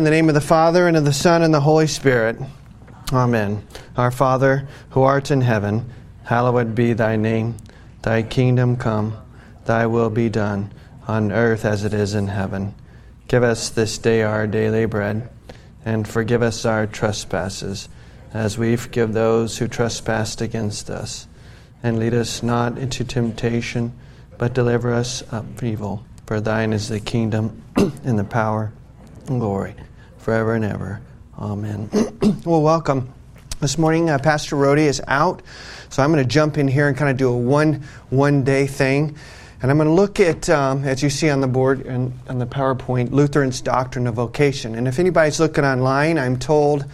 In the name of the Father, and of the Son, and the Holy Spirit. Amen. Our Father, who art in heaven, hallowed be thy name. Thy kingdom come, thy will be done, on earth as it is in heaven. Give us this day our daily bread, and forgive us our trespasses, as we forgive those who trespass against us. And lead us not into temptation, but deliver us from evil. For thine is the kingdom, and the power, and glory forever and ever. Amen. well, welcome. This morning, uh, Pastor Rody is out, so I'm going to jump in here and kind of do a one one day thing. And I'm going to look at, um, as you see on the board and on the PowerPoint, Lutherans' doctrine of vocation. And if anybody's looking online, I'm told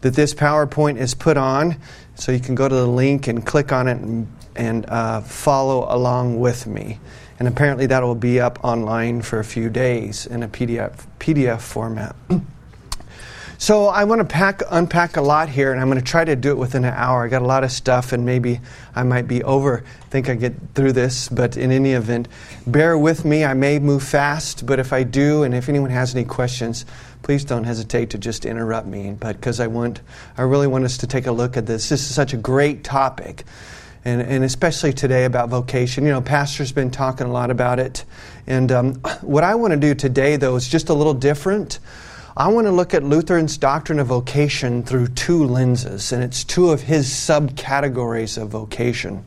that this PowerPoint is put on, so you can go to the link and click on it and, and uh, follow along with me. And apparently, that will be up online for a few days in a PDF, PDF format. So I want to pack, unpack a lot here, and I'm going to try to do it within an hour. I got a lot of stuff, and maybe I might be over. Think I get through this, but in any event, bear with me. I may move fast, but if I do, and if anyone has any questions, please don't hesitate to just interrupt me. But because I want, I really want us to take a look at this. This is such a great topic. And, and, especially today about vocation. You know, Pastor's been talking a lot about it. And um, what I want to do today, though, is just a little different. I want to look at Luther's doctrine of vocation through two lenses, and it's two of his subcategories of vocation.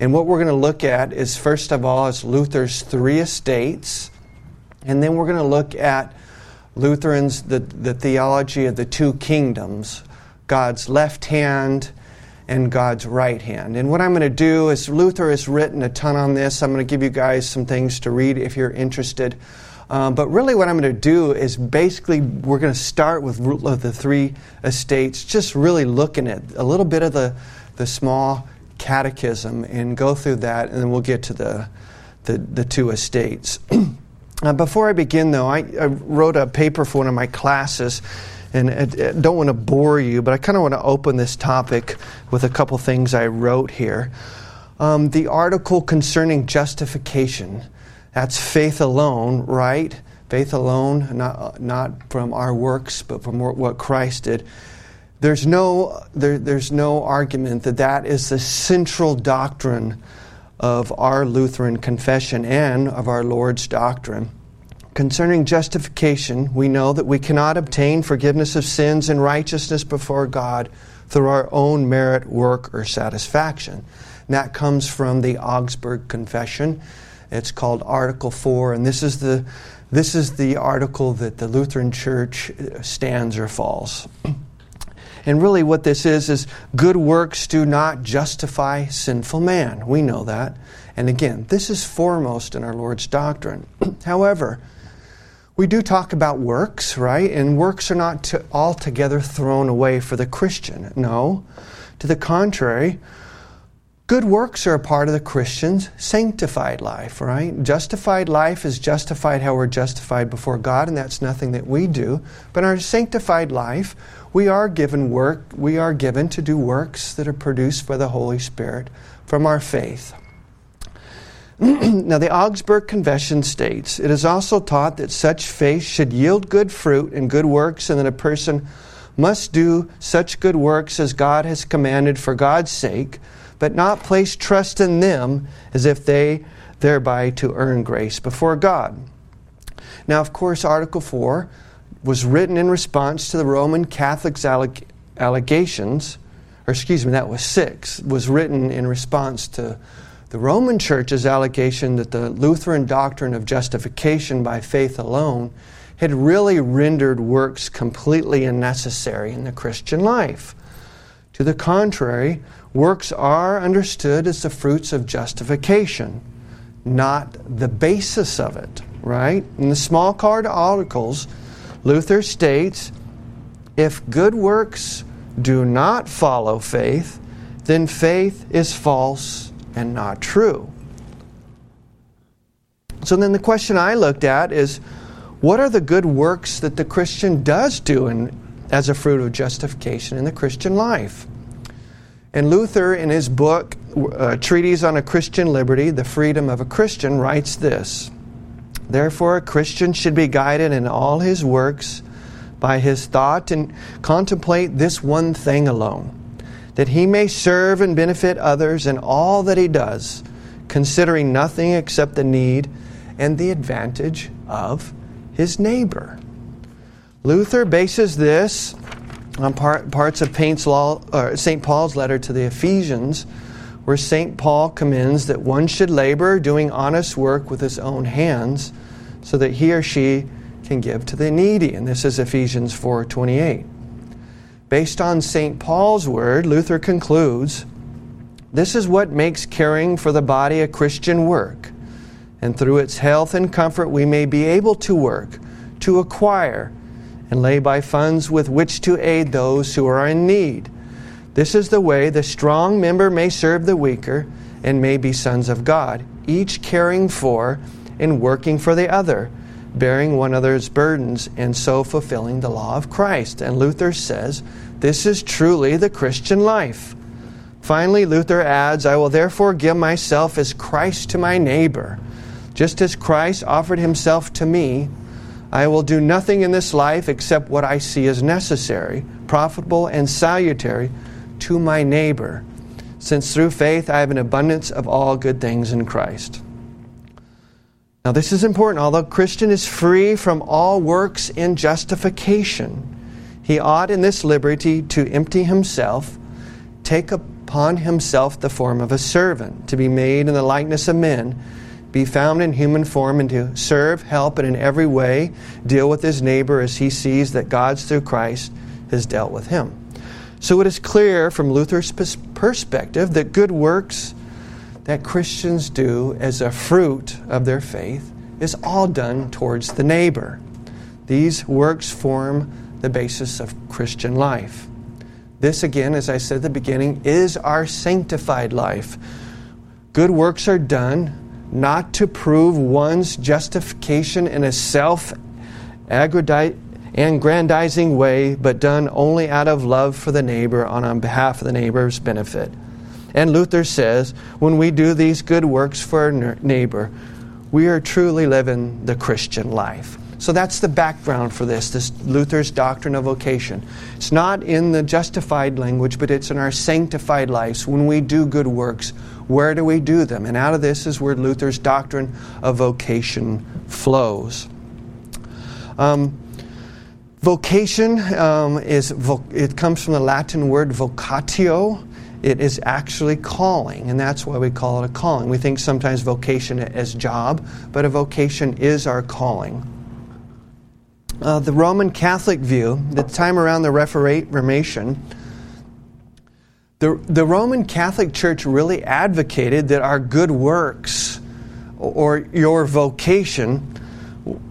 And what we're going to look at is, first of all, is Luther's three estates, and then we're going to look at Lutherans, the, the theology of the two kingdoms God's left hand and God's right hand. And what I'm going to do is, Luther has written a ton on this. I'm going to give you guys some things to read if you're interested. Um, but really, what I'm going to do is basically we're going to start with the three estates, just really looking at a little bit of the, the small catechism and go through that, and then we'll get to the, the, the two estates. uh, before I begin, though, I, I, wrote a paper for one of my classes. And I don't want to bore you, but I kind of want to open this topic with a couple things I wrote here. Um, the article concerning justification that's faith alone, right? Faith alone, not, not from our works, but from what Christ did. There's no, there, there's no argument that that is the central doctrine of our Lutheran confession and of our Lord's doctrine. Concerning justification, we know that we cannot obtain forgiveness of sins and righteousness before God through our own merit, work, or satisfaction. And that comes from the Augsburg Confession. It's called Article 4, and this is the, this is the article that the Lutheran Church stands or falls. And really, what this is, is good works do not justify sinful man. We know that. And again, this is foremost in our Lord's doctrine. However, we do talk about works, right? And works are not to altogether thrown away for the Christian. No. To the contrary, Good works are a part of the Christian's sanctified life, right? Justified life is justified how we're justified before God, and that's nothing that we do. But in our sanctified life, we are given work, we are given to do works that are produced by the Holy Spirit from our faith. now, the Augsburg Confession states it is also taught that such faith should yield good fruit and good works, and that a person must do such good works as God has commanded for God's sake but not place trust in them as if they thereby to earn grace before God. Now, of course, Article 4 was written in response to the Roman Catholics' alleg- allegations, or excuse me, that was 6, was written in response to the Roman Church's allegation that the Lutheran doctrine of justification by faith alone had really rendered works completely unnecessary in the Christian life. To the contrary, Works are understood as the fruits of justification, not the basis of it, right? In the Smalcald Articles, Luther states if good works do not follow faith, then faith is false and not true. So then the question I looked at is what are the good works that the Christian does do in, as a fruit of justification in the Christian life? And Luther, in his book, uh, Treatise on a Christian Liberty, The Freedom of a Christian, writes this Therefore, a Christian should be guided in all his works by his thought and contemplate this one thing alone that he may serve and benefit others in all that he does, considering nothing except the need and the advantage of his neighbor. Luther bases this on part, parts of St. Paul's letter to the Ephesians, where St. Paul commends that one should labor doing honest work with his own hands so that he or she can give to the needy. And this is Ephesians 4:28. Based on St. Paul's word, Luther concludes, this is what makes caring for the body a Christian work. And through its health and comfort we may be able to work, to acquire and lay by funds with which to aid those who are in need. This is the way the strong member may serve the weaker and may be sons of God, each caring for and working for the other, bearing one another's burdens, and so fulfilling the law of Christ. And Luther says, This is truly the Christian life. Finally, Luther adds, I will therefore give myself as Christ to my neighbor. Just as Christ offered himself to me, I will do nothing in this life except what I see as necessary, profitable, and salutary to my neighbor, since through faith I have an abundance of all good things in Christ. Now, this is important. Although Christian is free from all works in justification, he ought in this liberty to empty himself, take upon himself the form of a servant, to be made in the likeness of men be found in human form and to serve, help, and in every way deal with his neighbor as he sees that God's through Christ has dealt with him. So it is clear from Luther's perspective that good works that Christians do as a fruit of their faith is all done towards the neighbor. These works form the basis of Christian life. This, again, as I said at the beginning, is our sanctified life. Good works are done not to prove one's justification in a self aggrandizing way, but done only out of love for the neighbor on, behalf of the neighbor's benefit. And Luther says, when we do these good works for our neighbor, we are truly living the Christian life. So that's the background for this, this Luther's doctrine of vocation. It's not in the justified language, but it's in our sanctified lives. When we do good works, where do we do them? And out of this is where Luther's doctrine of vocation flows. Um, vocation um, is vo- it comes from the Latin word vocatio. It is actually calling, and that's why we call it a calling. We think sometimes vocation as job, but a vocation is our calling. Uh, the Roman Catholic view, the time around the Reformation, the, the Roman Catholic Church really advocated that our good works or your vocation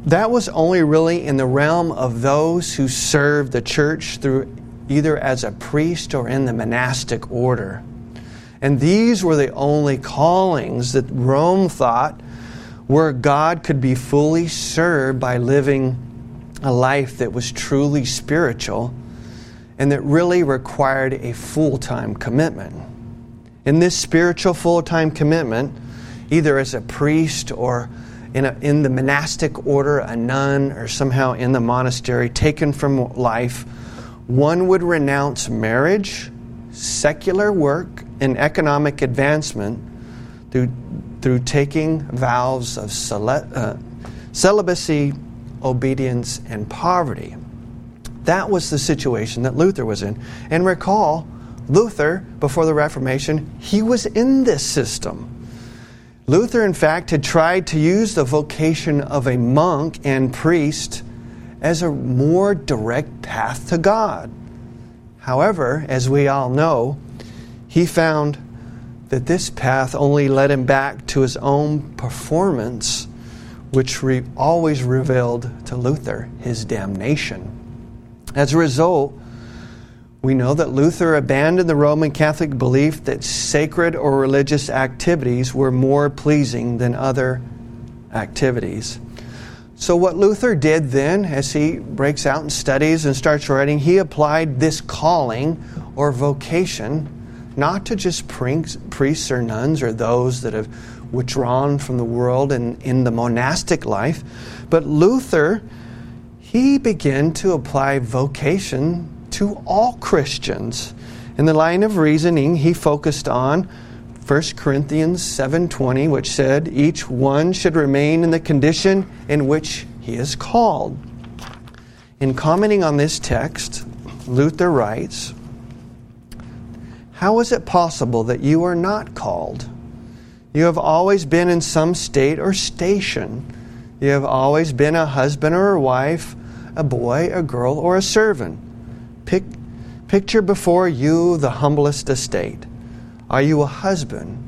that was only really in the realm of those who served the church through either as a priest or in the monastic order. And these were the only callings that Rome thought where God could be fully served by living a life that was truly spiritual and that really required a full time commitment. In this spiritual full time commitment, either as a priest or in, a, in the monastic order, a nun, or somehow in the monastery, taken from life, one would renounce marriage, secular work, and economic advancement through, through taking vows of uh, celibacy obedience, and poverty. That was the situation that Luther was in. And recall, Luther, before the Reformation, he was in this system. Luther, in fact, had tried to use the vocation of a monk and priest as a more direct path to God. However, as we all know, he found that this path only led him back to his own performance which re- always revealed to Luther his damnation. As a result, we know that Luther abandoned the Roman Catholic belief that sacred or religious activities were more pleasing than other activities. So, what Luther did then, as he breaks out and studies and starts writing, he applied this calling or vocation not to just priests or nuns or those that have withdrawn from the world and in the monastic life. But Luther, he began to apply vocation to all Christians. In the line of reasoning, he focused on 1 Corinthians 7:20, which said, "Each one should remain in the condition in which he is called." In commenting on this text, Luther writes, "How is it possible that you are not called? You have always been in some state or station. You have always been a husband or a wife, a boy, a girl, or a servant. Pic- picture before you the humblest estate. Are you a husband?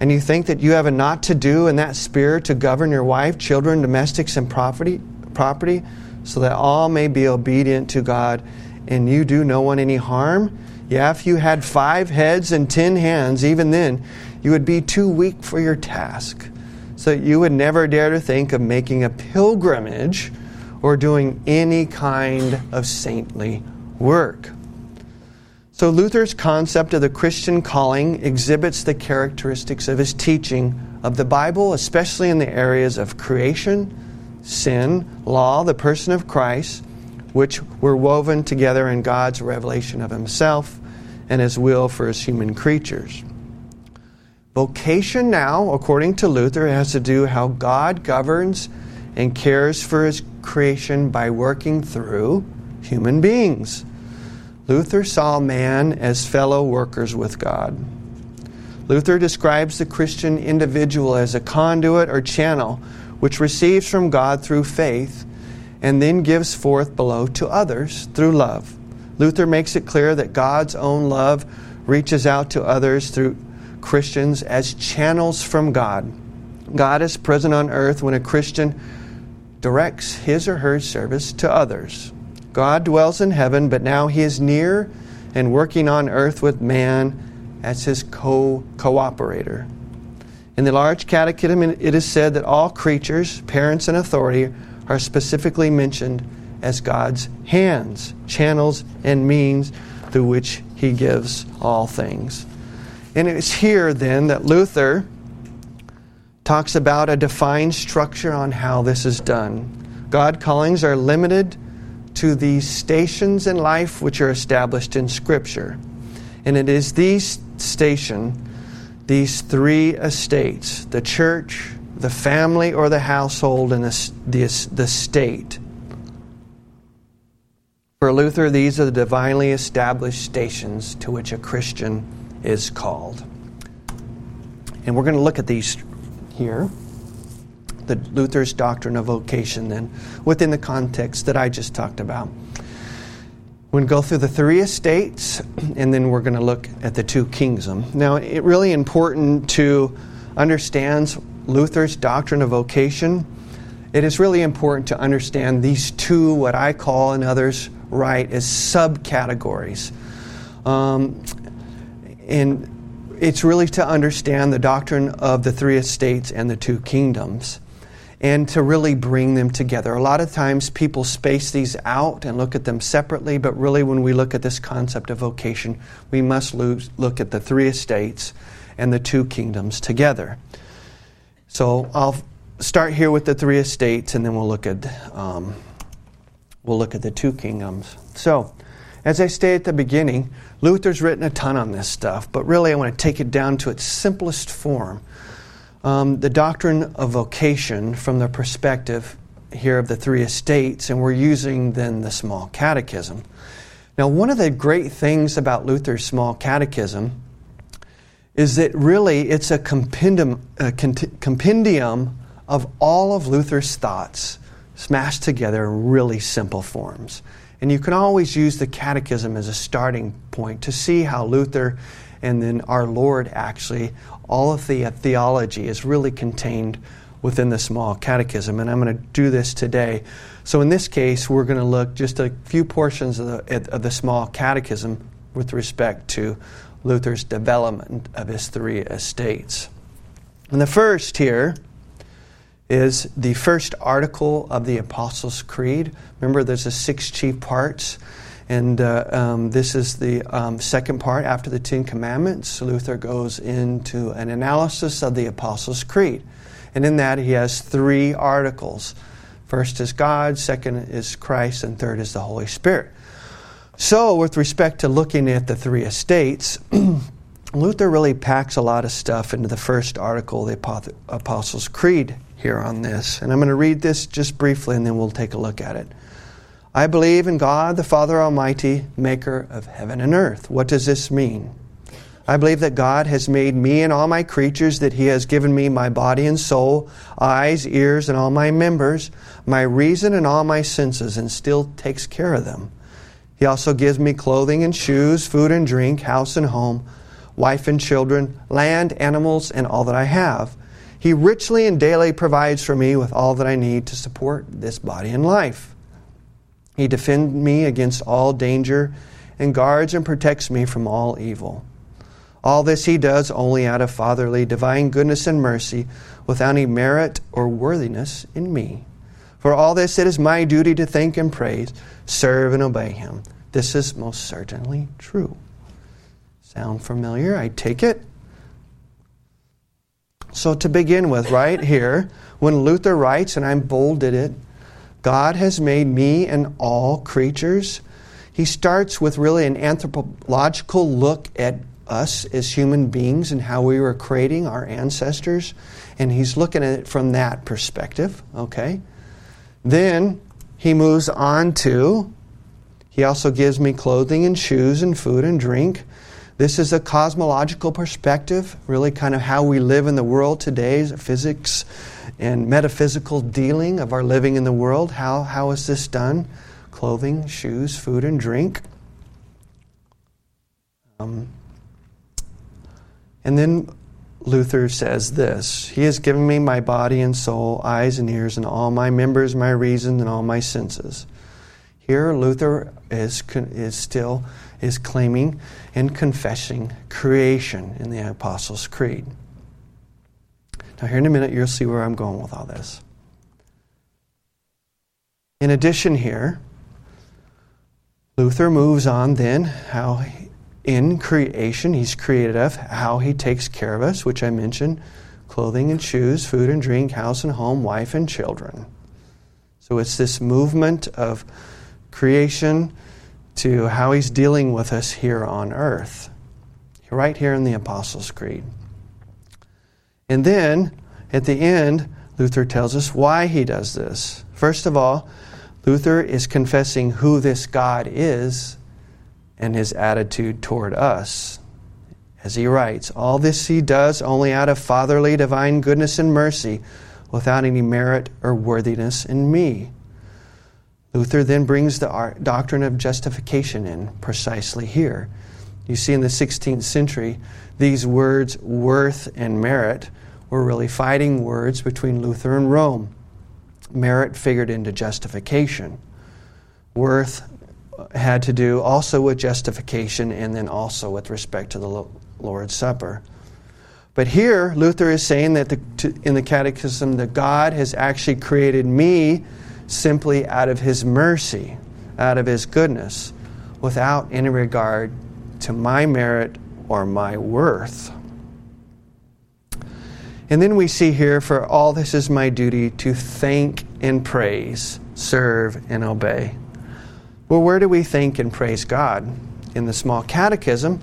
And you think that you have a not to do in that sphere to govern your wife, children, domestics, and property, property, so that all may be obedient to God, and you do no one any harm? Yeah, if you had five heads and ten hands, even then, you would be too weak for your task. So you would never dare to think of making a pilgrimage or doing any kind of saintly work. So Luther's concept of the Christian calling exhibits the characteristics of his teaching of the Bible, especially in the areas of creation, sin, law, the person of Christ, which were woven together in God's revelation of himself and his will for his human creatures. Vocation now, according to Luther, has to do how God governs and cares for his creation by working through human beings. Luther saw man as fellow workers with God. Luther describes the Christian individual as a conduit or channel which receives from God through faith and then gives forth below to others through love. Luther makes it clear that God's own love reaches out to others through Christians as channels from God. God is present on earth when a Christian directs his or her service to others. God dwells in heaven, but now he is near and working on earth with man as his co cooperator. In the large catechism, it is said that all creatures, parents, and authority are specifically mentioned as God's hands, channels, and means through which he gives all things. And it's here then that Luther talks about a defined structure on how this is done. God callings are limited to these stations in life which are established in Scripture. And it is these station, these three estates, the church, the family or the household, and the, the, the state. For Luther, these are the divinely established stations to which a Christian is called. And we're going to look at these here the Luther's doctrine of vocation, then, within the context that I just talked about. We're going to go through the three estates, and then we're going to look at the two kingdoms. Now, it's really important to understand Luther's doctrine of vocation. It is really important to understand these two, what I call and others write, as subcategories. Um, and it's really to understand the doctrine of the three estates and the two kingdoms and to really bring them together. A lot of times people space these out and look at them separately, but really, when we look at this concept of vocation, we must look at the three estates and the two kingdoms together. So I'll start here with the three estates, and then we'll look at um, we'll look at the two kingdoms. So, as I stated at the beginning, Luther's written a ton on this stuff, but really I want to take it down to its simplest form um, the doctrine of vocation from the perspective here of the three estates, and we're using then the small catechism. Now, one of the great things about Luther's small catechism is that really it's a compendium, a compendium of all of Luther's thoughts smashed together in really simple forms. And you can always use the catechism as a starting point to see how Luther and then our Lord actually, all of the theology is really contained within the small catechism. And I'm going to do this today. So, in this case, we're going to look just a few portions of the, of the small catechism with respect to Luther's development of his three estates. And the first here is the first article of the Apostles' Creed. Remember, there's the six chief parts. And uh, um, this is the um, second part after the Ten Commandments. Luther goes into an analysis of the Apostles' Creed. And in that, he has three articles. First is God, second is Christ, and third is the Holy Spirit. So, with respect to looking at the three estates, Luther really packs a lot of stuff into the first article of the Apostles' Creed here on this. And I'm going to read this just briefly and then we'll take a look at it. I believe in God, the Father Almighty, maker of heaven and earth. What does this mean? I believe that God has made me and all my creatures, that He has given me my body and soul, eyes, ears, and all my members, my reason and all my senses, and still takes care of them. He also gives me clothing and shoes, food and drink, house and home, wife and children, land, animals, and all that I have. He richly and daily provides for me with all that I need to support this body and life. He defends me against all danger and guards and protects me from all evil. All this he does only out of fatherly divine goodness and mercy, without any merit or worthiness in me. For all this, it is my duty to thank and praise, serve and obey him. This is most certainly true. Sound familiar? I take it. So, to begin with, right here, when Luther writes, and I'm bolded it, God has made me and all creatures, he starts with really an anthropological look at us as human beings and how we were creating our ancestors. And he's looking at it from that perspective, okay? Then he moves on to, he also gives me clothing and shoes and food and drink. This is a cosmological perspective, really kind of how we live in the world today, physics and metaphysical dealing of our living in the world. How, how is this done? Clothing, shoes, food, and drink. Um, and then Luther says this He has given me my body and soul, eyes and ears, and all my members, my reason, and all my senses. Here, Luther is, is still is claiming and confessing creation in the Apostles' Creed. Now, here in a minute, you'll see where I'm going with all this. In addition, here, Luther moves on then how in creation. He's created us, how He takes care of us, which I mentioned clothing and shoes, food and drink, house and home, wife and children. So it's this movement of creation to how He's dealing with us here on earth, right here in the Apostles' Creed. And then at the end, Luther tells us why he does this. First of all, Luther is confessing who this God is and his attitude toward us. As he writes, all this he does only out of fatherly divine goodness and mercy, without any merit or worthiness in me. Luther then brings the doctrine of justification in precisely here. You see, in the 16th century, these words, worth and merit, were really fighting words between Luther and Rome. Merit figured into justification. Worth uh, had to do also with justification and then also with respect to the Lord's Supper. But here, Luther is saying that the, to, in the Catechism that God has actually created me simply out of His mercy, out of His goodness, without any regard to my merit or my worth. And then we see here, for all this is my duty to thank and praise, serve and obey. Well, where do we thank and praise God? In the small catechism,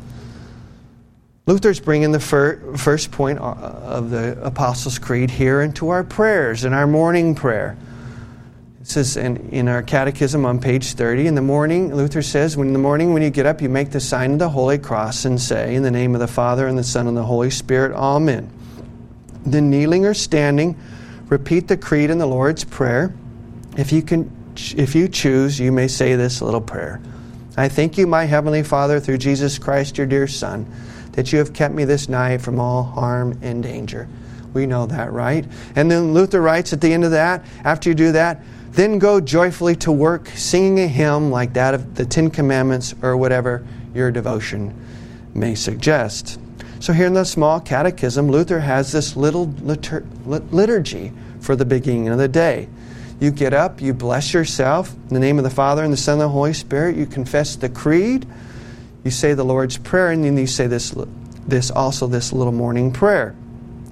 Luther's bringing the fir- first point uh, of the Apostles' Creed here into our prayers, in our morning prayer. It says in, in our catechism on page 30, in the morning, Luther says, when in the morning when you get up, you make the sign of the Holy Cross and say, In the name of the Father, and the Son, and the Holy Spirit, Amen. Then kneeling or standing, repeat the creed and the Lord's Prayer. If you can if you choose, you may say this little prayer. I thank you, my Heavenly Father, through Jesus Christ, your dear Son, that you have kept me this night from all harm and danger. We know that, right? And then Luther writes at the end of that, after you do that, then go joyfully to work, singing a hymn like that of the Ten Commandments or whatever your devotion may suggest. So, here in the small catechism, Luther has this little litur- liturgy for the beginning of the day. You get up, you bless yourself in the name of the Father and the Son and the Holy Spirit. You confess the creed. You say the Lord's Prayer, and then you say this, this also this little morning prayer.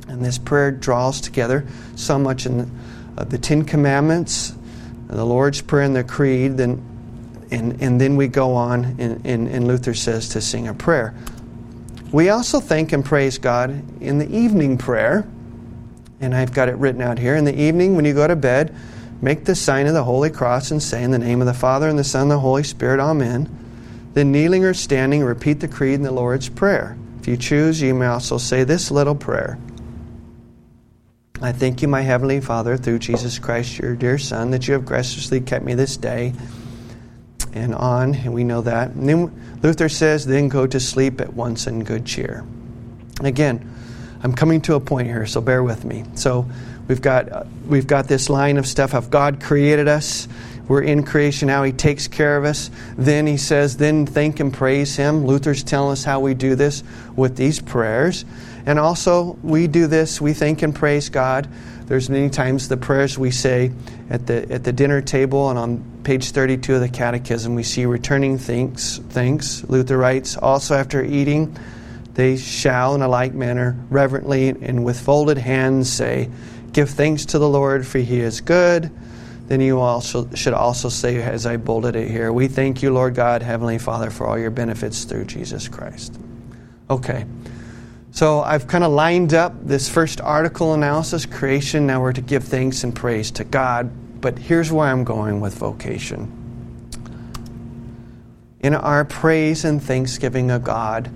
And this prayer draws together so much in the, the Ten Commandments the Lord's Prayer and the Creed, then, and, and then we go on, and, and, and Luther says to sing a prayer. We also thank and praise God in the evening prayer, and I've got it written out here. In the evening, when you go to bed, make the sign of the Holy Cross and say, In the name of the Father, and the Son, and the Holy Spirit, Amen. Then, kneeling or standing, repeat the Creed and the Lord's Prayer. If you choose, you may also say this little prayer I thank you, my Heavenly Father, through Jesus Christ, your dear Son, that you have graciously kept me this day and on, and we know that. And then Luther says, Then go to sleep at once in good cheer. Again, I'm coming to a point here, so bear with me. So, we've got, uh, we've got this line of stuff of God created us we're in creation now. He takes care of us. Then he says, then thank and praise Him. Luther's telling us how we do this with these prayers. And also, we do this, we thank and praise God. There's many times the prayers we say at the, at the dinner table and on page 32 of the Catechism, we see returning thanks. thanks. Luther writes, also after eating, they shall in a like manner reverently and with folded hands say, Give thanks to the Lord, for he is good then you also should also say, as I bolded it here, we thank you, Lord God, Heavenly Father, for all your benefits through Jesus Christ. Okay. So I've kind of lined up this first article analysis, creation. Now we're to give thanks and praise to God. But here's where I'm going with vocation. In our praise and thanksgiving of God,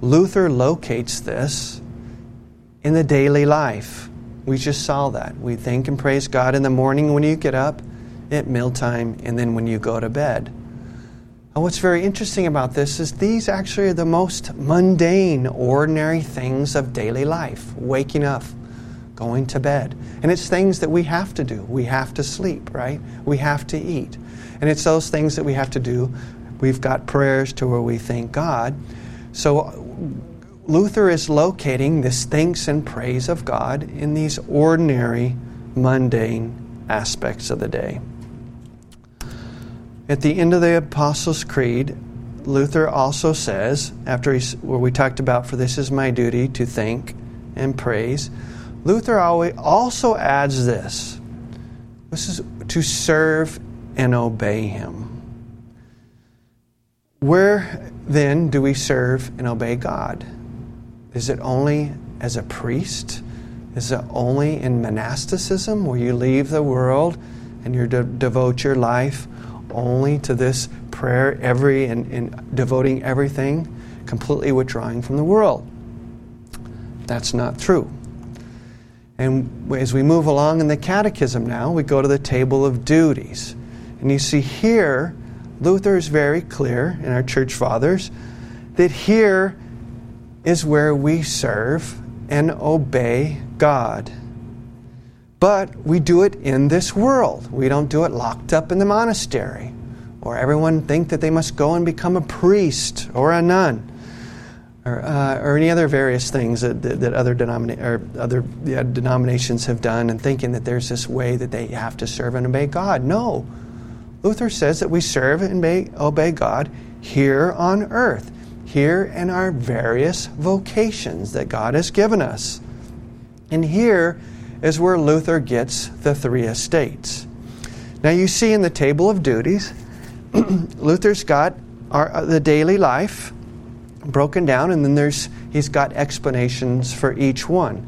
Luther locates this in the daily life. We just saw that. We thank and praise God in the morning when you get up, at mealtime, and then when you go to bed. And what's very interesting about this is these actually are the most mundane, ordinary things of daily life waking up, going to bed. And it's things that we have to do. We have to sleep, right? We have to eat. And it's those things that we have to do. We've got prayers to where we thank God. So Luther is locating this thanks and praise of God in these ordinary, mundane aspects of the day. At the end of the Apostles' Creed, Luther also says, after he's, where we talked about, for this is my duty to thank and praise, Luther also adds this this is to serve and obey him. Where then do we serve and obey God? Is it only as a priest? Is it only in monasticism where you leave the world and you de- devote your life only to this prayer, every and, and devoting everything, completely withdrawing from the world? That's not true. And as we move along in the catechism now, we go to the table of duties. And you see here, Luther is very clear in our church fathers that here is where we serve and obey God. But we do it in this world. We don't do it locked up in the monastery, or everyone think that they must go and become a priest or a nun, or, uh, or any other various things that, that, that other, denomina- or other yeah, denominations have done, and thinking that there's this way that they have to serve and obey God. No. Luther says that we serve and obey, obey God here on earth here in our various vocations that God has given us. And here is where Luther gets the three estates. Now, you see in the table of duties, Luther's got our, uh, the daily life broken down, and then there's he's got explanations for each one.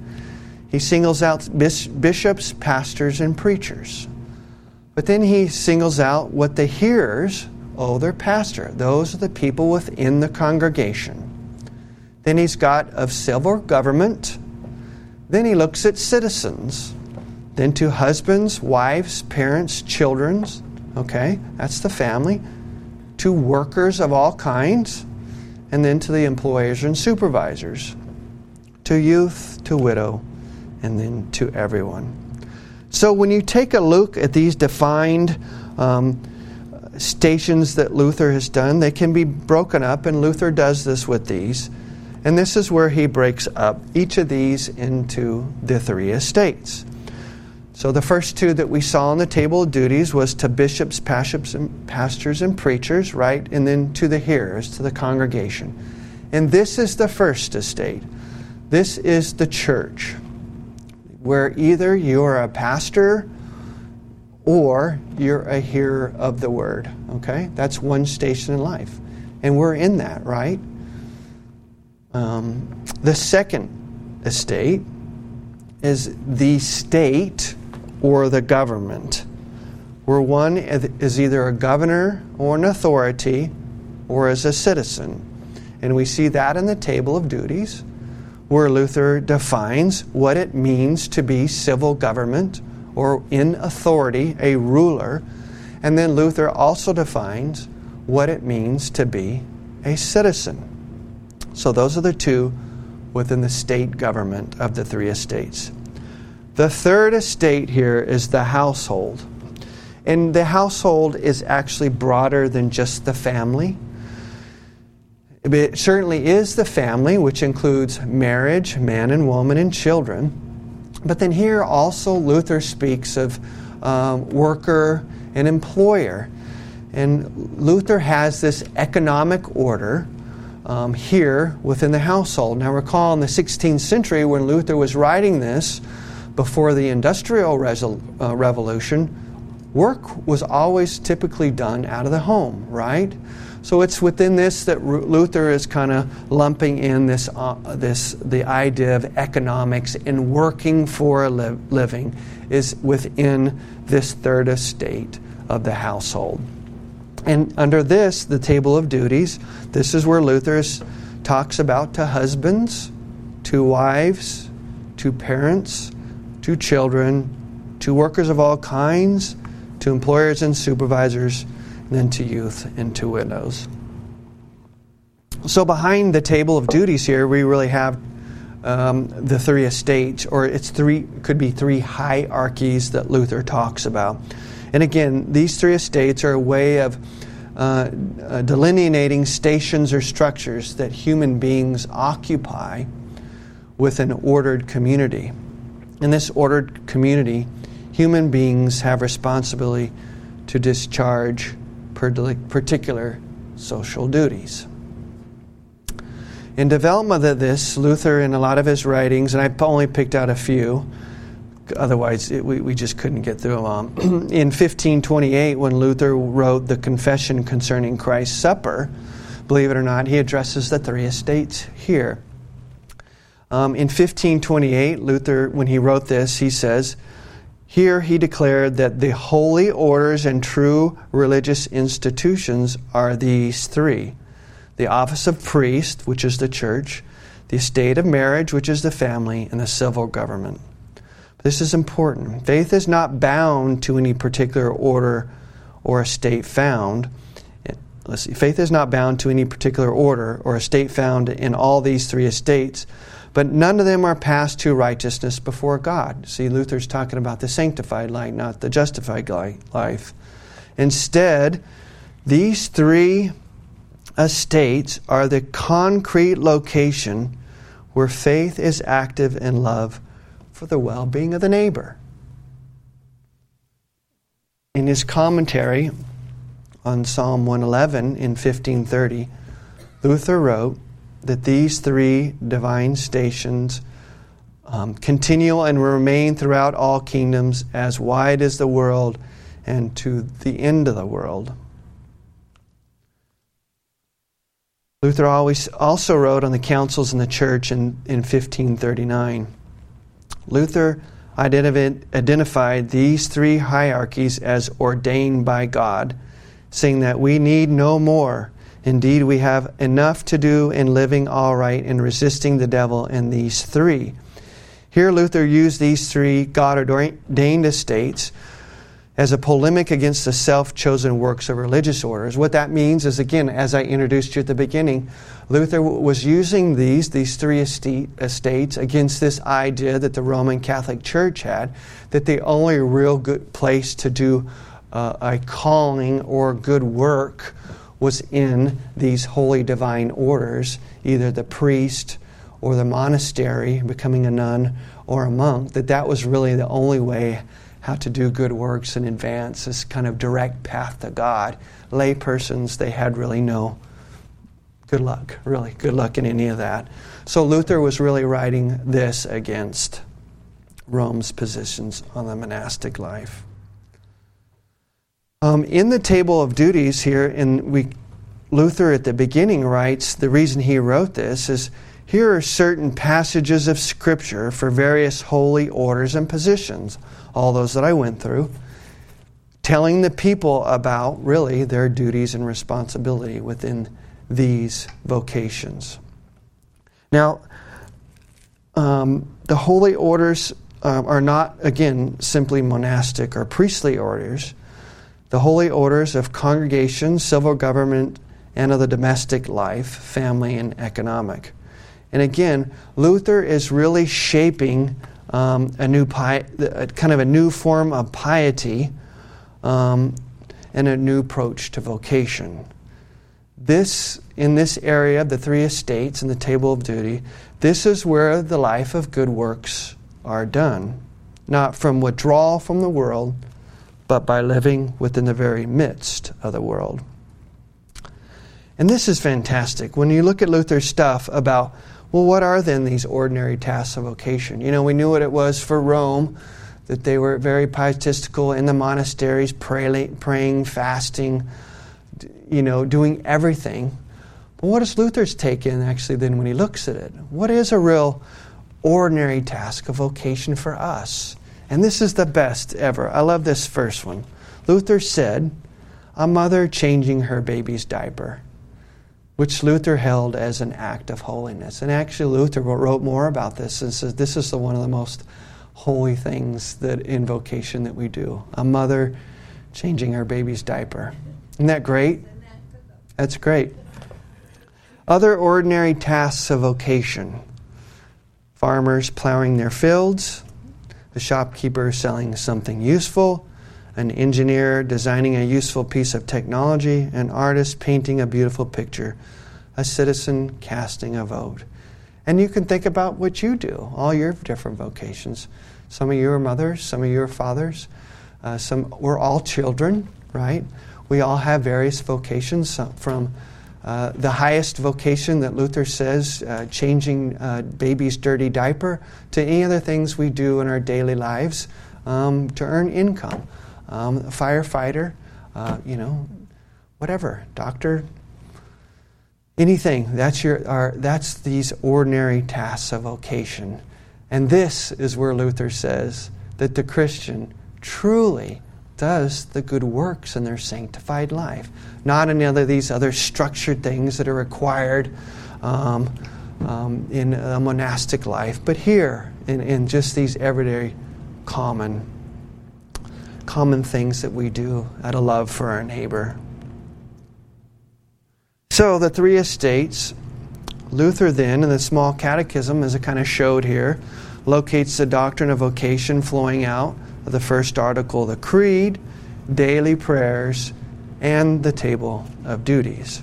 He singles out bishops, pastors, and preachers. But then he singles out what the hearers Oh, their pastor. Those are the people within the congregation. Then he's got of civil government. Then he looks at citizens. Then to husbands, wives, parents, children. Okay, that's the family. To workers of all kinds. And then to the employers and supervisors. To youth, to widow, and then to everyone. So when you take a look at these defined um, stations that Luther has done, they can be broken up, and Luther does this with these. And this is where he breaks up each of these into the three estates. So the first two that we saw on the table of duties was to bishops, pastors, and preachers, right? And then to the hearers, to the congregation. And this is the first estate. This is the church, where either you are a pastor or you're a hearer of the word. Okay? That's one station in life. And we're in that, right? Um, the second estate is the state or the government, where one is either a governor or an authority or as a citizen. And we see that in the table of duties, where Luther defines what it means to be civil government or in authority, a ruler. And then Luther also defines what it means to be a citizen. So those are the two within the state government of the three estates. The third estate here is the household. And the household is actually broader than just the family. It certainly is the family, which includes marriage, man and woman, and children. But then here also Luther speaks of um, worker and employer. And Luther has this economic order um, here within the household. Now, recall in the 16th century when Luther was writing this, before the Industrial Resol- uh, Revolution, work was always typically done out of the home, right? So it's within this that Luther is kind of lumping in this, uh, this the idea of economics and working for a li- living is within this third estate of the household. And under this, the table of duties, this is where Luther talks about to husbands, to wives, to parents, to children, to workers of all kinds, to employers and supervisors, and then to youth and to widows. So, behind the table of duties here, we really have um, the three estates, or it's three, could be three hierarchies that Luther talks about. And again, these three estates are a way of uh, uh, delineating stations or structures that human beings occupy with an ordered community. In this ordered community, human beings have responsibility to discharge particular social duties. In development of this, Luther, in a lot of his writings, and I've only picked out a few, otherwise it, we, we just couldn't get through them all. in 1528, when Luther wrote the Confession concerning Christ's Supper, believe it or not, he addresses the three estates here. Um, in 1528, Luther, when he wrote this, he says, Here he declared that the holy orders and true religious institutions are these three the office of priest, which is the church, the estate of marriage, which is the family, and the civil government. This is important. Faith is not bound to any particular order or estate found. Let's see. Faith is not bound to any particular order or estate found in all these three estates, but none of them are passed to righteousness before God. See, Luther's talking about the sanctified life, not the justified life. Instead, these three estates are the concrete location where faith is active in love for the well being of the neighbor. In his commentary on Psalm 111 in 1530, Luther wrote, that these three divine stations um, continue and remain throughout all kingdoms as wide as the world and to the end of the world. Luther always also wrote on the councils in the church in, in 1539. Luther identified these three hierarchies as ordained by God, saying that we need no more Indeed, we have enough to do in living all right and resisting the devil in these three. Here, Luther used these three God ordained estates as a polemic against the self chosen works of religious orders. What that means is, again, as I introduced you at the beginning, Luther was using these, these three estates against this idea that the Roman Catholic Church had that the only real good place to do uh, a calling or good work was in these holy divine orders, either the priest or the monastery, becoming a nun or a monk, that that was really the only way how to do good works and advance this kind of direct path to God. Lay persons, they had really no good luck, really, good luck in any of that. So Luther was really writing this against Rome's positions on the monastic life. Um, in the table of duties here, and we Luther at the beginning writes the reason he wrote this is here are certain passages of Scripture for various holy orders and positions, all those that I went through, telling the people about really their duties and responsibility within these vocations. Now, um, the holy orders uh, are not, again, simply monastic or priestly orders. The holy orders of congregation, civil government, and of the domestic life, family, and economic. And again, Luther is really shaping um, a new pi- kind of a new form of piety um, and a new approach to vocation. This, in this area of the three estates and the table of duty, this is where the life of good works are done, not from withdrawal from the world, but by living within the very midst of the world. And this is fantastic. When you look at Luther's stuff about, well, what are then these ordinary tasks of vocation? You know, we knew what it was for Rome, that they were very pietistical in the monasteries, pray, praying, fasting, you know, doing everything. But what does Luther's take in actually then when he looks at it? What is a real ordinary task of vocation for us? And this is the best ever. I love this first one. Luther said, A mother changing her baby's diaper which Luther held as an act of holiness. And actually, Luther wrote more about this and says this is the, one of the most holy things that invocation that we do. A mother changing her baby's diaper. Isn't that great? That's great. Other ordinary tasks of vocation farmers plowing their fields, a shopkeeper selling something useful, an engineer designing a useful piece of technology, an artist painting a beautiful picture, a citizen casting a vote. And you can think about what you do, all your different vocations. Some of you are mothers, some of you are fathers. Uh, some, we're all children, right? We all have various vocations from uh, the highest vocation that Luther says, uh, changing uh, baby's dirty diaper, to any other things we do in our daily lives um, to earn income um, firefighter, uh, you know, whatever, doctor, anything. That's your, our, that's these ordinary tasks of vocation. And this is where Luther says that the Christian truly does the good works in their sanctified life, not any of these other structured things that are required um, um, in a monastic life, but here in, in just these everyday common common things that we do out of love for our neighbor. So, the three estates, Luther then, in the small catechism, as it kind of showed here, locates the doctrine of vocation flowing out of the first article, the Creed, daily prayers, and the table of duties.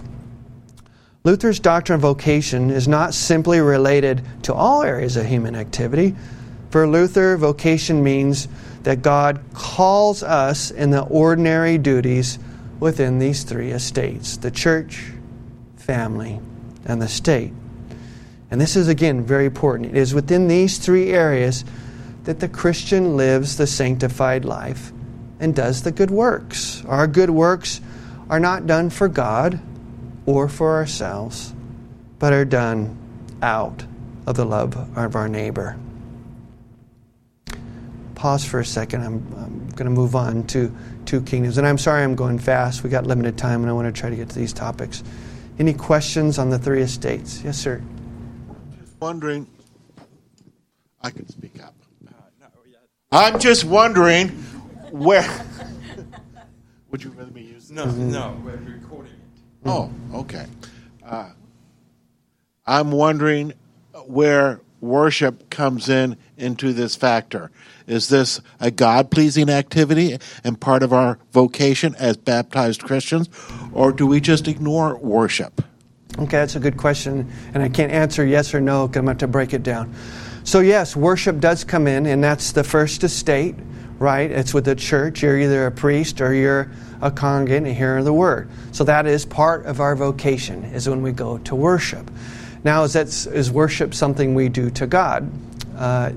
Luther's doctrine of vocation is not simply related to all areas of human activity. For Luther, vocation means that God calls us in the ordinary duties within these three estates the church, family, and the state. And this is, again, very important. It is within these three areas that the Christian lives the sanctified life and does the good works. Our good works are not done for God or for ourselves, but are done out of the love of our neighbor pause for a second. I'm, I'm going to move on to two kingdoms. And I'm sorry I'm going fast. We got limited time, and I want to try to get to these topics. Any questions on the three estates? Yes, sir. Just wondering. I can speak up. I'm just wondering where. Would you rather me use? No, no, we're recording it. Oh, okay. Uh, I'm wondering where worship comes in into this factor. Is this a God pleasing activity and part of our vocation as baptized Christians, or do we just ignore worship? Okay, that's a good question, and I can't answer yes or no I'm going to break it down. So, yes, worship does come in, and that's the first estate, right? It's with the church. You're either a priest or you're a congregant and hearing the word. So, that is part of our vocation, is when we go to worship. Now, is, that, is worship something we do to God? Uh,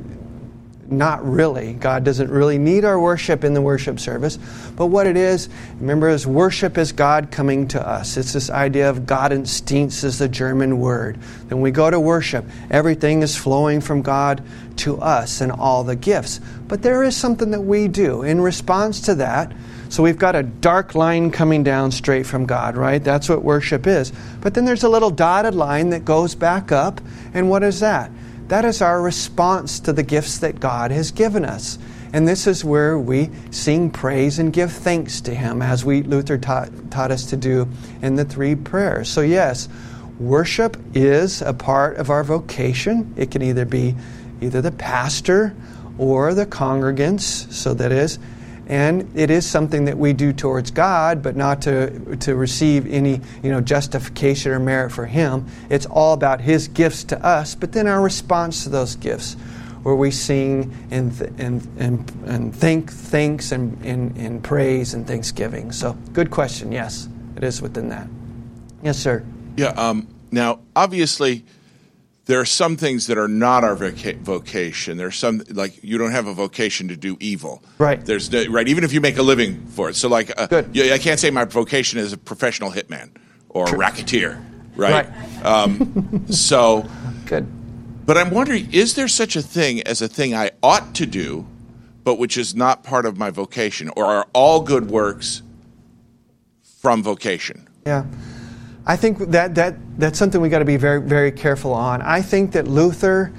not really. God doesn't really need our worship in the worship service. But what it is, remember, is worship is God coming to us. It's this idea of Gottesdienst is the German word. When we go to worship, everything is flowing from God to us and all the gifts. But there is something that we do in response to that. So we've got a dark line coming down straight from God, right? That's what worship is. But then there's a little dotted line that goes back up. And what is that? That is our response to the gifts that God has given us. And this is where we sing praise and give thanks to Him, as we Luther taught, taught us to do in the three prayers. So, yes, worship is a part of our vocation. It can either be either the pastor or the congregants, so that is and it is something that we do towards God, but not to, to receive any you know, justification or merit for Him. It's all about His gifts to us, but then our response to those gifts, where we sing and, and, and, and thank thanks and, and, and praise and thanksgiving. So, good question. Yes, it is within that. Yes, sir. Yeah. Um, now, obviously, there are some things that are not our voca- vocation. There's some like you don't have a vocation to do evil. Right. There's right. Even if you make a living for it. So like, uh, Good. Yeah, I can't say my vocation is a professional hitman or a racketeer. Right. Right. Um, so, Good. but I'm wondering, is there such a thing as a thing I ought to do, but which is not part of my vocation, or are all good works from vocation? Yeah. I think that, that that's something we got to be very very careful on. I think that Luther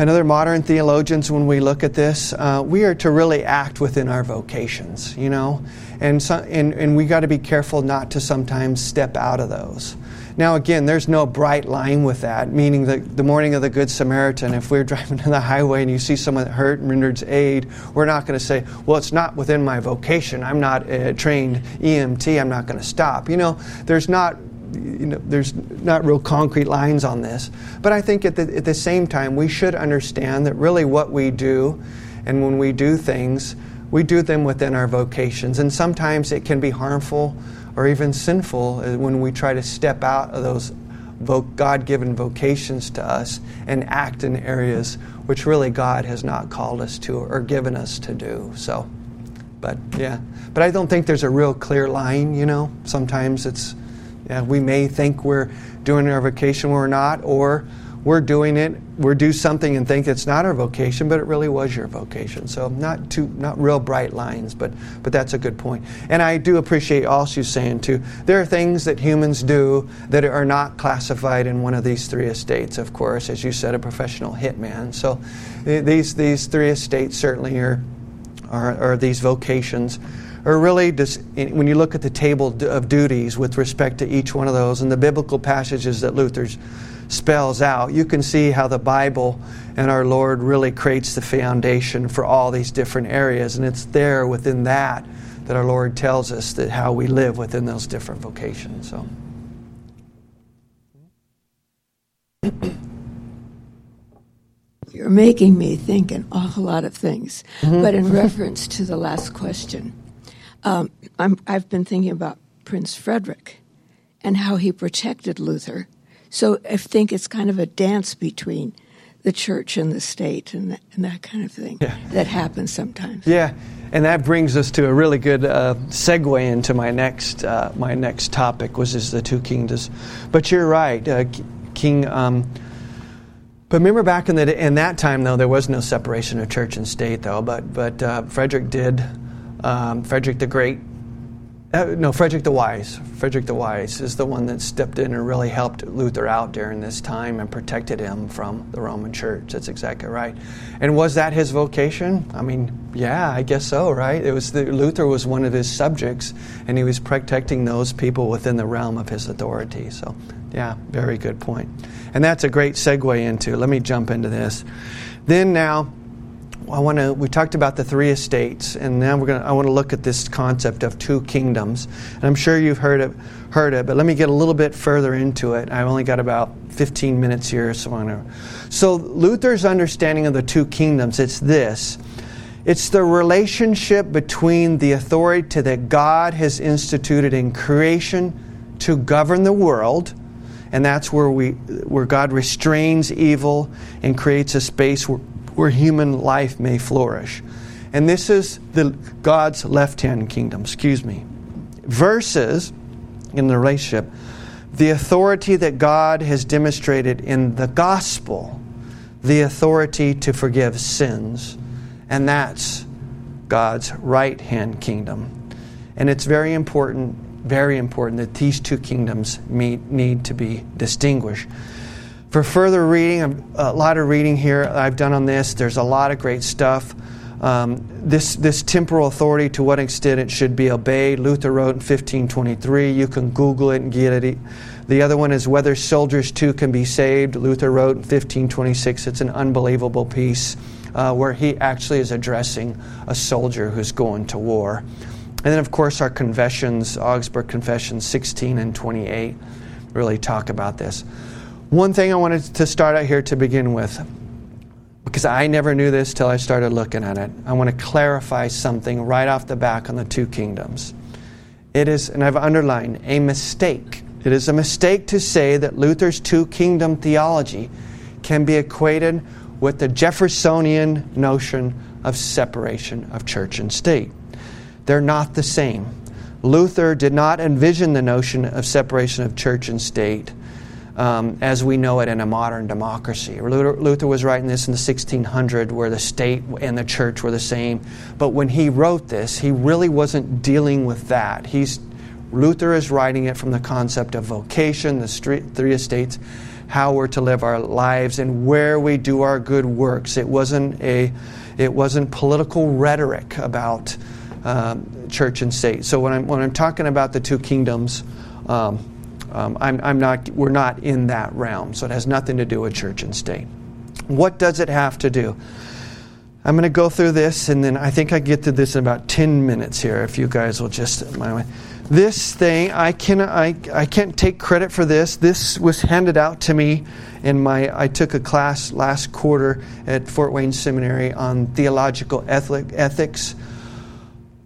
and other modern theologians, when we look at this, uh, we are to really act within our vocations, you know, and so, and, and we got to be careful not to sometimes step out of those. Now, again, there's no bright line with that, meaning the, the morning of the Good Samaritan, if we're driving down the highway and you see someone that hurt and renders aid, we're not going to say, well, it's not within my vocation. I'm not a trained EMT. I'm not going to stop. You know, there's not you know, there's not real concrete lines on this. But I think at the, at the same time, we should understand that really what we do and when we do things, we do them within our vocations. And sometimes it can be harmful or even sinful uh, when we try to step out of those God given vocations to us and act in areas which really God has not called us to or given us to do. So, but yeah. But I don't think there's a real clear line, you know. Sometimes it's yeah, we may think we're doing our vocation when we're not, or we're doing it, we're do something and think it's not our vocation, but it really was your vocation. So not too, not real bright lines, but but that's a good point. And I do appreciate also you saying too. There are things that humans do that are not classified in one of these three estates. Of course, as you said, a professional hitman. So these these three estates certainly are are, are these vocations or really when you look at the table of duties with respect to each one of those and the biblical passages that Luther spells out, you can see how the Bible and our Lord really creates the foundation for all these different areas. And it's there within that that our Lord tells us that how we live within those different vocations. So. You're making me think an awful lot of things. Mm-hmm. But in reference to the last question, um, i have been thinking about Prince Frederick and how he protected Luther. So I think it's kind of a dance between the church and the state and that, and that kind of thing yeah. that happens sometimes. Yeah, and that brings us to a really good uh, segue into my next uh, my next topic, which is the two kingdoms. But you're right, uh, King. Um, but remember back in the in that time though there was no separation of church and state though. But but uh, Frederick did um, Frederick the Great. Uh, no, Frederick the Wise. Frederick the Wise is the one that stepped in and really helped Luther out during this time and protected him from the Roman Church. That's exactly right. And was that his vocation? I mean, yeah, I guess so, right? It was the, Luther was one of his subjects, and he was protecting those people within the realm of his authority. So, yeah, very good point. And that's a great segue into. Let me jump into this. Then now I want to. We talked about the three estates, and now we're going. I want to look at this concept of two kingdoms. And I'm sure you've heard it, heard it, but let me get a little bit further into it. I've only got about 15 minutes here, so I to. So Luther's understanding of the two kingdoms. It's this. It's the relationship between the authority that God has instituted in creation to govern the world, and that's where we, where God restrains evil and creates a space where where human life may flourish. And this is the God's left-hand kingdom, excuse me. Versus in the relationship the authority that God has demonstrated in the gospel, the authority to forgive sins. And that's God's right hand kingdom. And it's very important, very important that these two kingdoms meet, need to be distinguished. For further reading, a lot of reading here I've done on this. There's a lot of great stuff. Um, this, this temporal authority, to what extent it should be obeyed, Luther wrote in 1523. You can Google it and get it. The other one is whether soldiers too can be saved. Luther wrote in 1526. It's an unbelievable piece uh, where he actually is addressing a soldier who's going to war. And then, of course, our confessions, Augsburg Confessions 16 and 28, really talk about this. One thing I wanted to start out here to begin with, because I never knew this till I started looking at it. I want to clarify something right off the back on the two kingdoms. It is, and I've underlined, a mistake. It is a mistake to say that Luther's two kingdom theology can be equated with the Jeffersonian notion of separation of church and state. They're not the same. Luther did not envision the notion of separation of church and state um, as we know it in a modern democracy. Luther, Luther, was writing this in the 1600s where the state and the church were the same. But when he wrote this, he really wasn't dealing with that. He's, Luther is writing it from the concept of vocation, the street, three estates, how we're to live our lives, and where we do our good works. It wasn't, a, it wasn't political rhetoric about um, church and state. So when I'm, when I'm talking about the two kingdoms, um, um, I'm, I'm not, we're not in that realm, so it has nothing to do with church and state. What does it have to do? I'm going to go through this, and then I think I get to this in about 10 minutes here, if you guys will just. My, this thing, I, can, I, I can't take credit for this. This was handed out to me in my. I took a class last quarter at Fort Wayne Seminary on theological ethic, ethics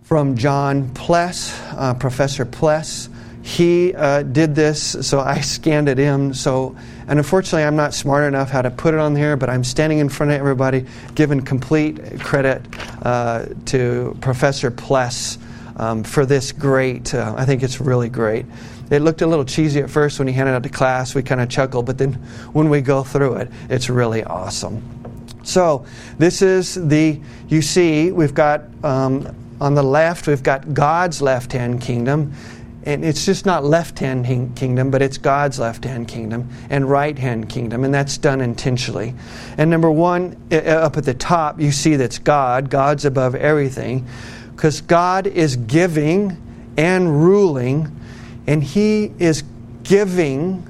from John Pless, uh, Professor Pless he uh, did this, so I scanned it in. So, and unfortunately, I'm not smart enough how to put it on here, but I'm standing in front of everybody, giving complete credit uh, to Professor Pless um, for this great. Uh, I think it's really great. It looked a little cheesy at first when he handed out to class. We kind of chuckled, but then when we go through it, it's really awesome. So, this is the, you see, we've got um, on the left, we've got God's left hand kingdom and it's just not left hand kingdom, but it's God's left hand kingdom and right hand kingdom, and that's done intentionally. And number one, uh, uh, up at the top, you see that's God. God's above everything because God is giving and ruling, and He is giving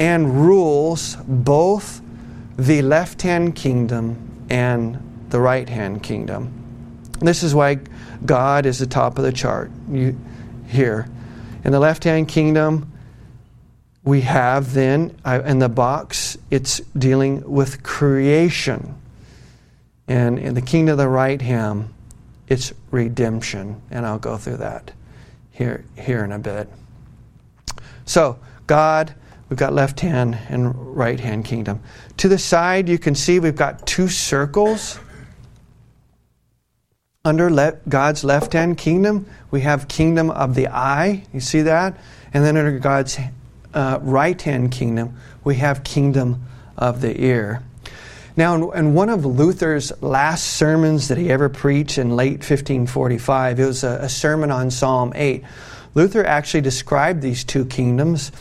and rules both the left hand kingdom and the right hand kingdom. This is why God is the top of the chart you, here. In the left hand kingdom, we have then uh, in the box, it's dealing with creation. And in the kingdom of the right hand, it's redemption. And I'll go through that here, here in a bit. So, God, we've got left hand and right hand kingdom. To the side, you can see we've got two circles. Under God's left hand kingdom, we have kingdom of the eye. You see that? And then under God's uh, right hand kingdom, we have kingdom of the ear. Now, in, one of Luther's last sermons that he ever preached in late 1545, it was a, a sermon on Psalm 8. Luther actually described these two kingdoms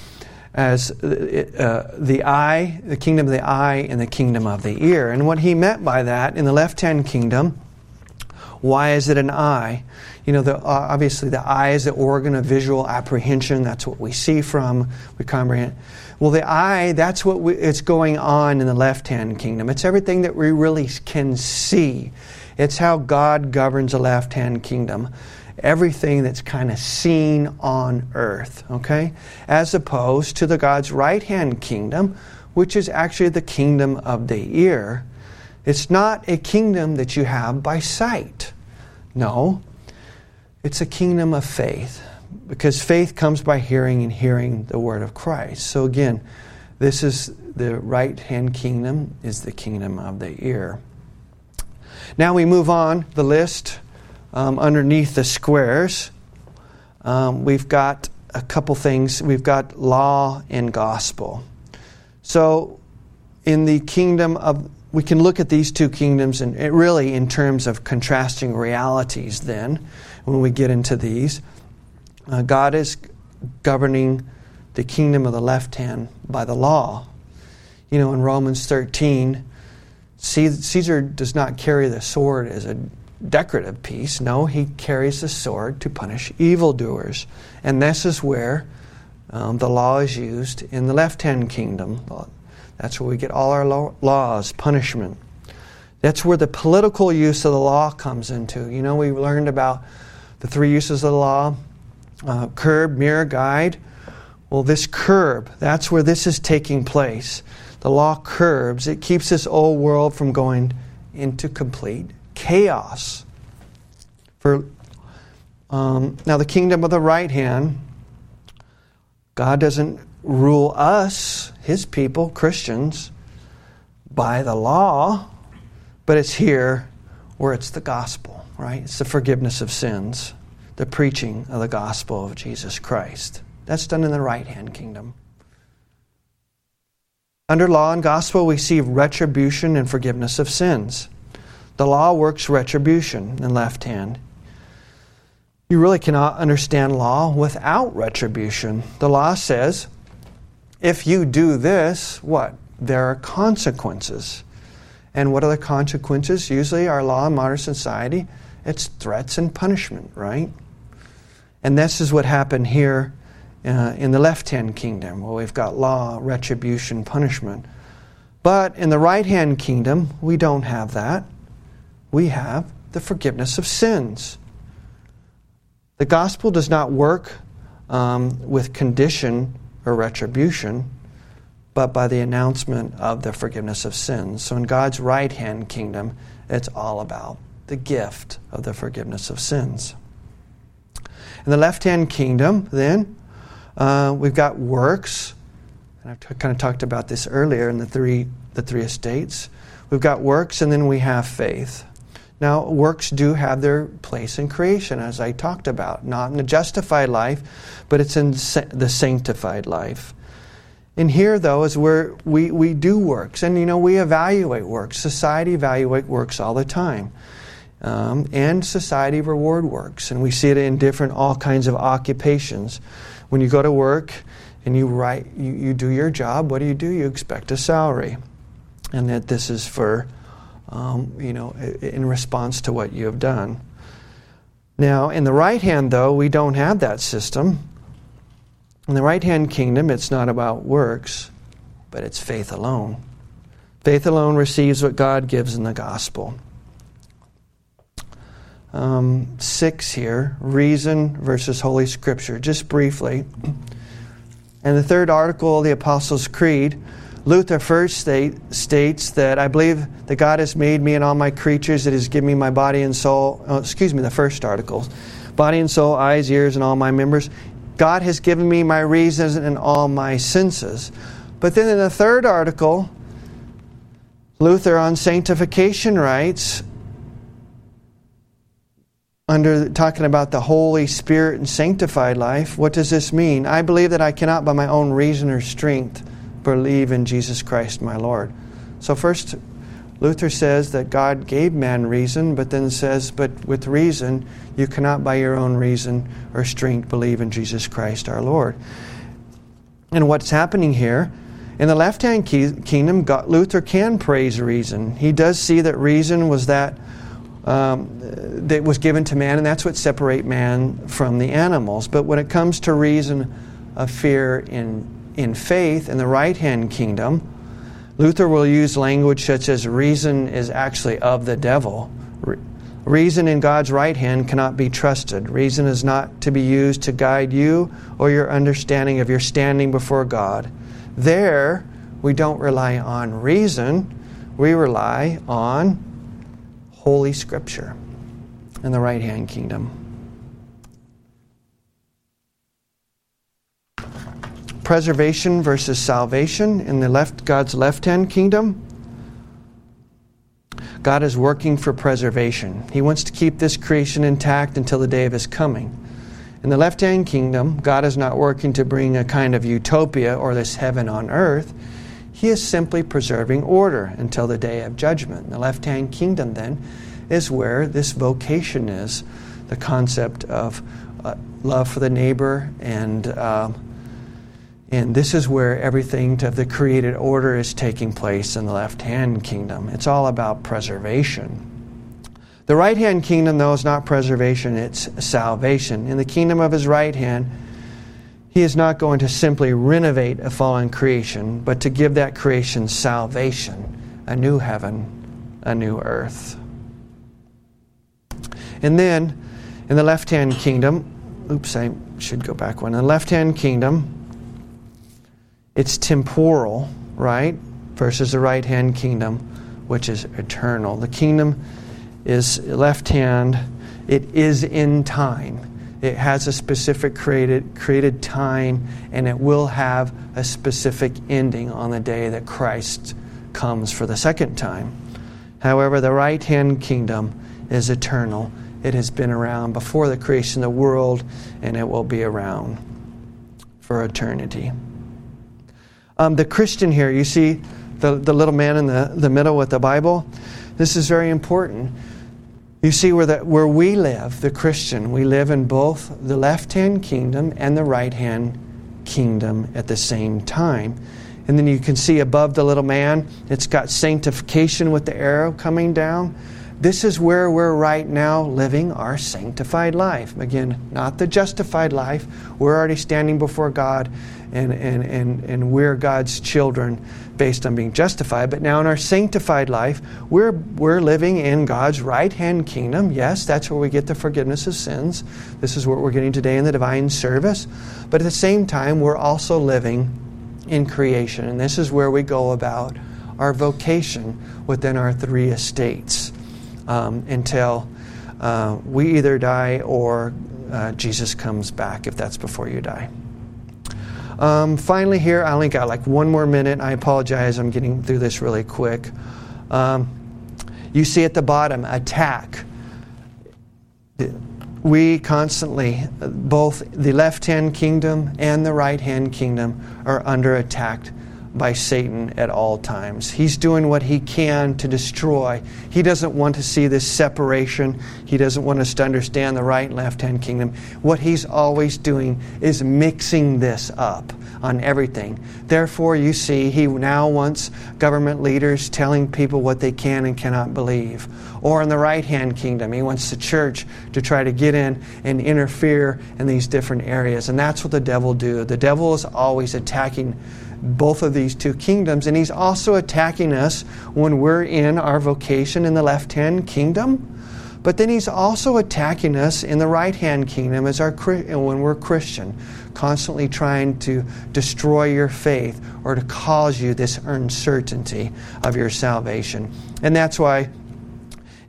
as uh, the eye, the kingdom of the eye, and the kingdom of the ear. And what he meant by that, in the left hand kingdom, why is it an eye? You know, the, uh, obviously the eye is the organ of visual apprehension. That's what we see from, we comprehend. Well, the eye, that's what we, it's going on in the left hand kingdom. It's everything that we really can see. It's how God governs the left hand kingdom. Everything that's kind of seen on earth, okay? As opposed to the God's right hand kingdom, which is actually the kingdom of the ear it's not a kingdom that you have by sight. No, it's a kingdom of faith because faith comes by hearing and hearing the word of Christ. So again, this is the right hand kingdom is the kingdom of the ear. Now we move on the list um, underneath the squares. Um, we've got a couple things. We've got law and gospel. So, in the kingdom of, we can look at these two kingdoms and really in terms of contrasting realities. Then, when we get into these, uh, God is governing the kingdom of the left hand by the law. You know, in Romans 13, Caesar does not carry the sword as a decorative piece. No, he carries the sword to punish evildoers. And this is where um, the law is used in the left hand kingdom. That's where we get all our laws, punishment. That's where the political use of the law comes into. You know, we learned about the three uses of the law uh, curb, mirror, guide. Well, this curb, that's where this is taking place. The law curbs, it keeps this old world from going into complete chaos. For um, now, the kingdom of the right hand, God doesn't rule us, His people, Christians, by the law, but it's here where it's the gospel, right? It's the forgiveness of sins, the preaching of the gospel of Jesus Christ. That's done in the right hand kingdom. Under law and gospel, we see retribution and forgiveness of sins. The law works retribution in left hand. You really cannot understand law without retribution. The law says, if you do this, what? There are consequences. And what are the consequences? Usually, our law in modern society, it's threats and punishment, right? And this is what happened here uh, in the left hand kingdom, where we've got law, retribution, punishment. But in the right hand kingdom, we don't have that we have the forgiveness of sins. The gospel does not work um, with condition or retribution, but by the announcement of the forgiveness of sins. So in God's right hand kingdom, it's all about the gift of the forgiveness of sins. In the left hand kingdom, then, uh, we've got works. And I've t- kind of talked about this earlier in the three, the three estates. We've got works, and then we have faith. Now, works do have their place in creation, as I talked about, not in the justified life, but it's in the sanctified life. And here, though, is where we, we do works. And, you know, we evaluate works. Society evaluate works all the time. Um, and society reward works. And we see it in different, all kinds of occupations. When you go to work and you write, you, you do your job, what do you do? You expect a salary. And that this is for um, you know, in response to what you have done. Now, in the right hand, though, we don't have that system. In the right hand kingdom, it's not about works, but it's faith alone. Faith alone receives what God gives in the gospel. Um, six here reason versus Holy Scripture, just briefly. And the third article of the Apostles' Creed Luther first state, states that I believe that God has made me and all my creatures, that He has given me my body and soul. Oh, excuse me, the first article body and soul, eyes, ears, and all my members. God has given me my reasons and all my senses. But then in the third article, Luther on sanctification writes, under talking about the Holy Spirit and sanctified life, what does this mean? I believe that I cannot by my own reason or strength believe in Jesus Christ my Lord. So, first, Luther says that God gave man reason, but then says, but with reason, you cannot by your own reason or strength believe in Jesus Christ our Lord. And what's happening here, in the left hand kingdom, God, Luther can praise reason. He does see that reason was that. Um, that was given to man, and that's what separate man from the animals. But when it comes to reason of fear in in faith in the right hand kingdom, Luther will use language such as reason is actually of the devil. Reason in God's right hand cannot be trusted. Reason is not to be used to guide you or your understanding of your standing before God. There, we don't rely on reason, we rely on Holy Scripture in the right hand kingdom. Preservation versus salvation in the left God's left-hand kingdom. God is working for preservation. He wants to keep this creation intact until the day of His coming. In the left hand kingdom, God is not working to bring a kind of utopia or this heaven on earth. He is simply preserving order until the day of judgment. The left hand kingdom, then, is where this vocation is the concept of uh, love for the neighbor and. Um, and this is where everything of the created order is taking place in the left hand kingdom. It's all about preservation. The right hand kingdom, though, is not preservation, it's salvation. In the kingdom of his right hand, he is not going to simply renovate a fallen creation, but to give that creation salvation, a new heaven, a new earth. And then in the left hand kingdom, oops, I should go back one. In the left hand kingdom, it's temporal, right? Versus the right hand kingdom, which is eternal. The kingdom is left hand, it is in time. It has a specific created, created time, and it will have a specific ending on the day that Christ comes for the second time. However, the right hand kingdom is eternal. It has been around before the creation of the world, and it will be around for eternity. Um, the Christian here, you see the, the little man in the, the middle with the Bible? This is very important. You see, where, the, where we live, the Christian, we live in both the left hand kingdom and the right hand kingdom at the same time. And then you can see above the little man, it's got sanctification with the arrow coming down. This is where we're right now living our sanctified life. Again, not the justified life. We're already standing before God and, and, and, and we're God's children based on being justified. But now in our sanctified life, we're, we're living in God's right hand kingdom. Yes, that's where we get the forgiveness of sins. This is what we're getting today in the divine service. But at the same time, we're also living in creation. And this is where we go about our vocation within our three estates um, until uh, we either die or uh, Jesus comes back, if that's before you die. Um, finally, here, I only got like one more minute. I apologize, I'm getting through this really quick. Um, you see at the bottom, attack. We constantly, both the left hand kingdom and the right hand kingdom, are under attack by Satan at all times. He's doing what he can to destroy. He doesn't want to see this separation. He doesn't want us to understand the right and left hand kingdom. What he's always doing is mixing this up on everything. Therefore, you see, he now wants government leaders telling people what they can and cannot believe. Or in the right hand kingdom, he wants the church to try to get in and interfere in these different areas. And that's what the devil do. The devil is always attacking both of these two kingdoms. And he's also attacking us when we're in our vocation in the left hand kingdom. But then he's also attacking us in the right hand kingdom as our when we're Christian, constantly trying to destroy your faith or to cause you this uncertainty of your salvation. And that's why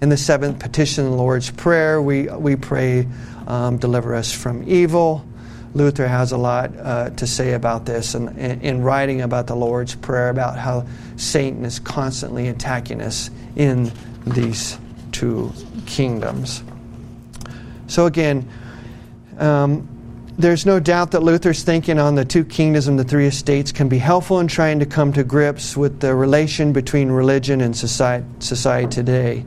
in the seventh petition, the Lord's Prayer, we, we pray, um, deliver us from evil. Luther has a lot uh, to say about this and in, in writing about the Lord's Prayer, about how Satan is constantly attacking us in these two kingdoms. So, again, um, there's no doubt that Luther's thinking on the two kingdoms and the three estates can be helpful in trying to come to grips with the relation between religion and society, society today.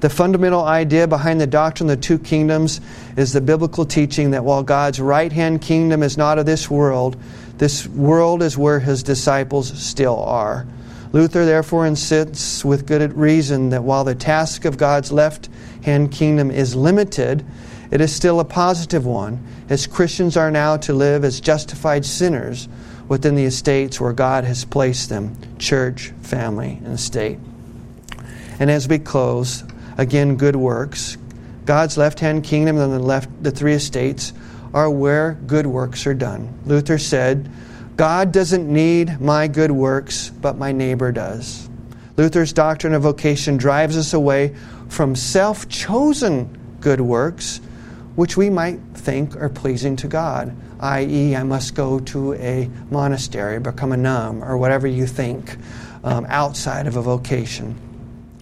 The fundamental idea behind the doctrine of the two kingdoms is the biblical teaching that while God's right hand kingdom is not of this world, this world is where his disciples still are. Luther therefore insists with good reason that while the task of God's left hand kingdom is limited, it is still a positive one, as Christians are now to live as justified sinners within the estates where God has placed them church, family, and state. And as we close, again, good works. God's left hand kingdom and the, left, the three estates are where good works are done. Luther said, God doesn't need my good works, but my neighbor does. Luther's doctrine of vocation drives us away from self chosen good works, which we might think are pleasing to God, i.e., I must go to a monastery, become a nun, or whatever you think um, outside of a vocation.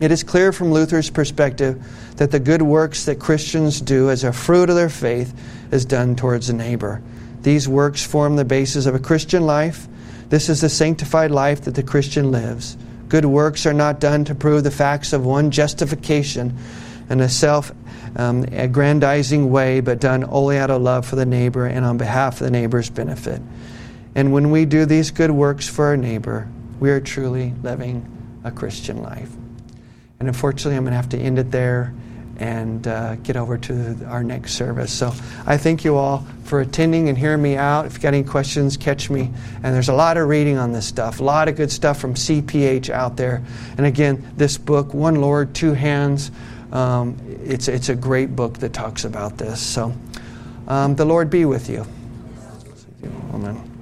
It is clear from Luther's perspective that the good works that Christians do as a fruit of their faith is done towards a neighbor. These works form the basis of a Christian life. This is the sanctified life that the Christian lives. Good works are not done to prove the facts of one justification in a self um, aggrandizing way, but done only out of love for the neighbor and on behalf of the neighbor's benefit. And when we do these good works for our neighbor, we are truly living a Christian life. And unfortunately, I'm going to have to end it there and uh, get over to our next service. So I thank you all for attending and hearing me out. If you got any questions, catch me. And there's a lot of reading on this stuff, a lot of good stuff from CPH out there. And again, this book, One Lord, Two Hands, um, it's, it's a great book that talks about this. So um, the Lord be with you. Amen.